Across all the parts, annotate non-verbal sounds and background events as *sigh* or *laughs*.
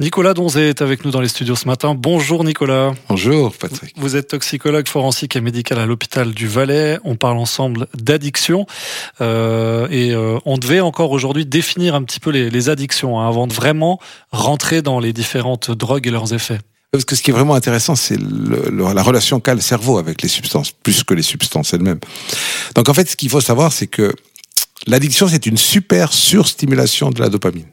Nicolas Donzé est avec nous dans les studios ce matin. Bonjour Nicolas. Bonjour Patrick. Vous êtes toxicologue forensique et médical à l'hôpital du Valais. On parle ensemble d'addiction euh, et euh, on devait encore aujourd'hui définir un petit peu les, les addictions hein, avant de vraiment rentrer dans les différentes drogues et leurs effets. Parce que ce qui est vraiment intéressant, c'est le, le, la relation qu'a le cerveau avec les substances, plus que les substances elles-mêmes. Donc en fait, ce qu'il faut savoir, c'est que l'addiction, c'est une super surstimulation de la dopamine.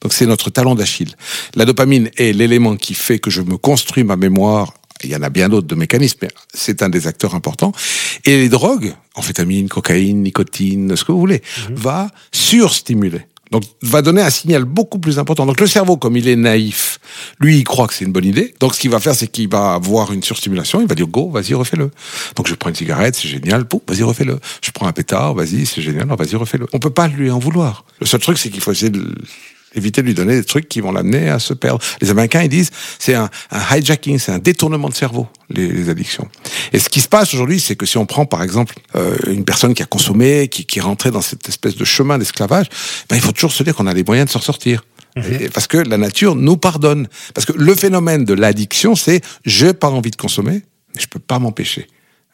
Donc c'est notre talon d'Achille. La dopamine est l'élément qui fait que je me construis ma mémoire. Il y en a bien d'autres de mécanismes, mais c'est un des acteurs importants. Et les drogues, amphétamine, cocaïne, nicotine, ce que vous voulez, mmh. va surstimuler. Donc, va donner un signal beaucoup plus important. Donc, le cerveau, comme il est naïf, lui, il croit que c'est une bonne idée. Donc, ce qu'il va faire, c'est qu'il va avoir une surstimulation. Il va dire, go, vas-y, refais-le. Donc, je prends une cigarette, c'est génial. Pouf, vas-y, refais-le. Je prends un pétard, vas-y, c'est génial. Vas-y, refais-le. On peut pas lui en vouloir. Le seul truc, c'est qu'il faut essayer de éviter de lui donner des trucs qui vont l'amener à se perdre. Les Américains, ils disent, c'est un, un, hijacking, c'est un détournement de cerveau, les, les, addictions. Et ce qui se passe aujourd'hui, c'est que si on prend, par exemple, euh, une personne qui a consommé, qui, qui est rentrée dans cette espèce de chemin d'esclavage, ben, il faut toujours se dire qu'on a les moyens de s'en sortir. Et parce que la nature nous pardonne. Parce que le phénomène de l'addiction, c'est j'ai pas envie de consommer, mais je peux pas m'empêcher.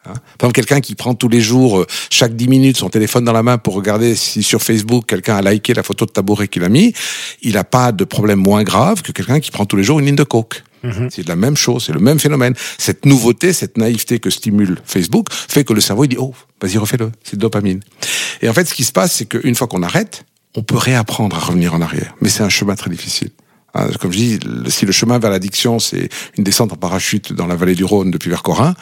Hein Par exemple, quelqu'un qui prend tous les jours, euh, chaque 10 minutes, son téléphone dans la main pour regarder si sur Facebook quelqu'un a liké la photo de tabouret qu'il a mis, il n'a pas de problème moins grave que quelqu'un qui prend tous les jours une ligne de coke. Mmh. C'est la même chose, c'est le même phénomène. Cette nouveauté, cette naïveté que stimule Facebook fait que le cerveau il dit oh vas-y refais-le, c'est dopamine. Et en fait, ce qui se passe, c'est qu'une fois qu'on arrête, on peut réapprendre à revenir en arrière, mais c'est un chemin très difficile. Comme je dis, si le chemin vers l'addiction, c'est une descente en parachute dans la vallée du Rhône depuis Vercorin,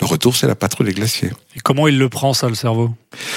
le retour, c'est la patrouille des glaciers. Et comment il le prend, ça, le cerveau?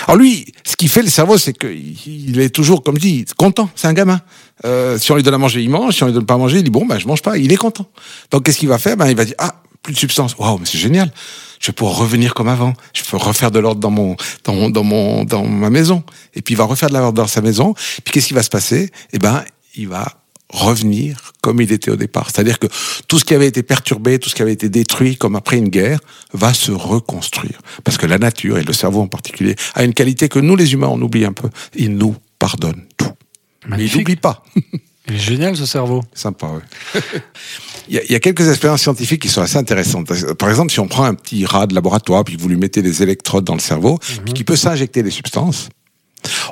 Alors lui, ce qui fait le cerveau, c'est qu'il est toujours, comme je dis, content. C'est un gamin. Euh, si on lui donne à manger, il mange. Si on lui donne pas à manger, il dit bon, ben je mange pas. Il est content. Donc qu'est-ce qu'il va faire? Ben il va dire ah plus de substance. Waouh, mais c'est génial. Je vais pouvoir revenir comme avant. Je peux refaire de l'ordre dans mon, dans mon, dans mon, dans ma maison. Et puis il va refaire de l'ordre dans sa maison. Puis qu'est-ce qui va se passer? Eh ben, il va revenir comme il était au départ. C'est-à-dire que tout ce qui avait été perturbé, tout ce qui avait été détruit comme après une guerre, va se reconstruire. Parce que la nature, et le cerveau en particulier, a une qualité que nous les humains, on oublie un peu. Il nous pardonne tout. Mais il n'oublie pas. *laughs* Il est génial ce cerveau. Sympa, oui. *laughs* il, y a, il y a quelques expériences scientifiques qui sont assez intéressantes. Par exemple, si on prend un petit rat de laboratoire, puis que vous lui mettez des électrodes dans le cerveau, mm -hmm. puis qui peut s'injecter des substances,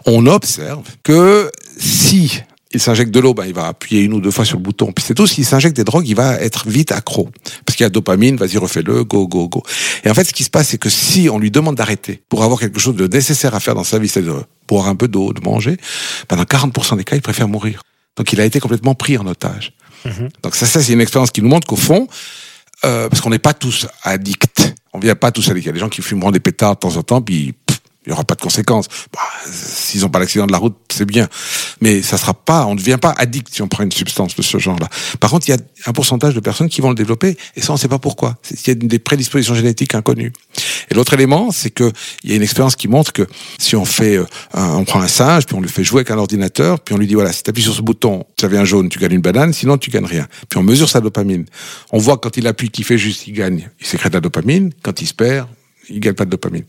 on observe que si il s'injecte de l'eau, ben, il va appuyer une ou deux fois sur le bouton. Puis c'est tout, s'il s'injecte des drogues, il va être vite accro. Parce qu'il y a dopamine, vas-y, refais-le, go, go, go. Et en fait, ce qui se passe, c'est que si on lui demande d'arrêter pour avoir quelque chose de nécessaire à faire dans sa vie, c'est-à-dire boire un peu d'eau, de manger, ben, dans 40% des cas, il préfère mourir. Donc il a été complètement pris en otage. Mmh. Donc ça, ça c'est une expérience qui nous montre qu'au fond, euh, parce qu'on n'est pas tous addicts, on vient pas tous addicts. Il y a des gens qui fumeront des pétards de temps en temps, puis il n'y aura pas de conséquences. Bah, S'ils n'ont pas l'accident de la route, c'est bien. Mais ça sera pas, on ne devient pas addict si on prend une substance de ce genre-là. Par contre, il y a un pourcentage de personnes qui vont le développer, et ça, on ne sait pas pourquoi. Il y a des prédispositions génétiques inconnues. Et l'autre élément, c'est que il y a une expérience qui montre que si on fait, euh, un, on prend un singe, puis on le fait jouer avec un ordinateur, puis on lui dit voilà, si tu appuies sur ce bouton, ça vient jaune, tu gagnes une banane, sinon tu gagnes rien. Puis on mesure sa dopamine. On voit quand il appuie qu'il fait juste, il gagne, il sécrète la dopamine. Quand il se perd, il gagne pas de dopamine.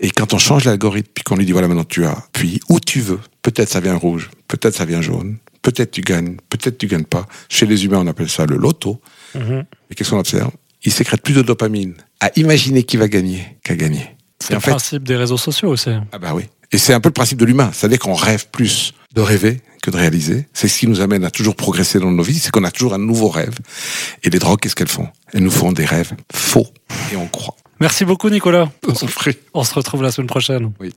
Et quand on change l'algorithme, puis qu'on lui dit voilà maintenant tu as, puis où tu veux, peut-être ça vient rouge, peut-être ça vient jaune, peut-être tu gagnes, peut-être tu gagnes pas. Chez les humains, on appelle ça le loto. Mm -hmm. Et qu'est-ce qu'on observe? Il sécrète plus de dopamine à imaginer qui va gagner qu'à gagner. C'est le fait, principe des réseaux sociaux aussi. Ah bah oui. Et c'est un peu le principe de l'humain. C'est-à-dire qu'on rêve plus de rêver que de réaliser. C'est ce qui nous amène à toujours progresser dans nos vies, c'est qu'on a toujours un nouveau rêve. Et les drogues, qu'est-ce qu'elles font? Elles nous font des rêves faux et on croit. Merci beaucoup, Nicolas. On, on se retrouve la semaine prochaine. Oui.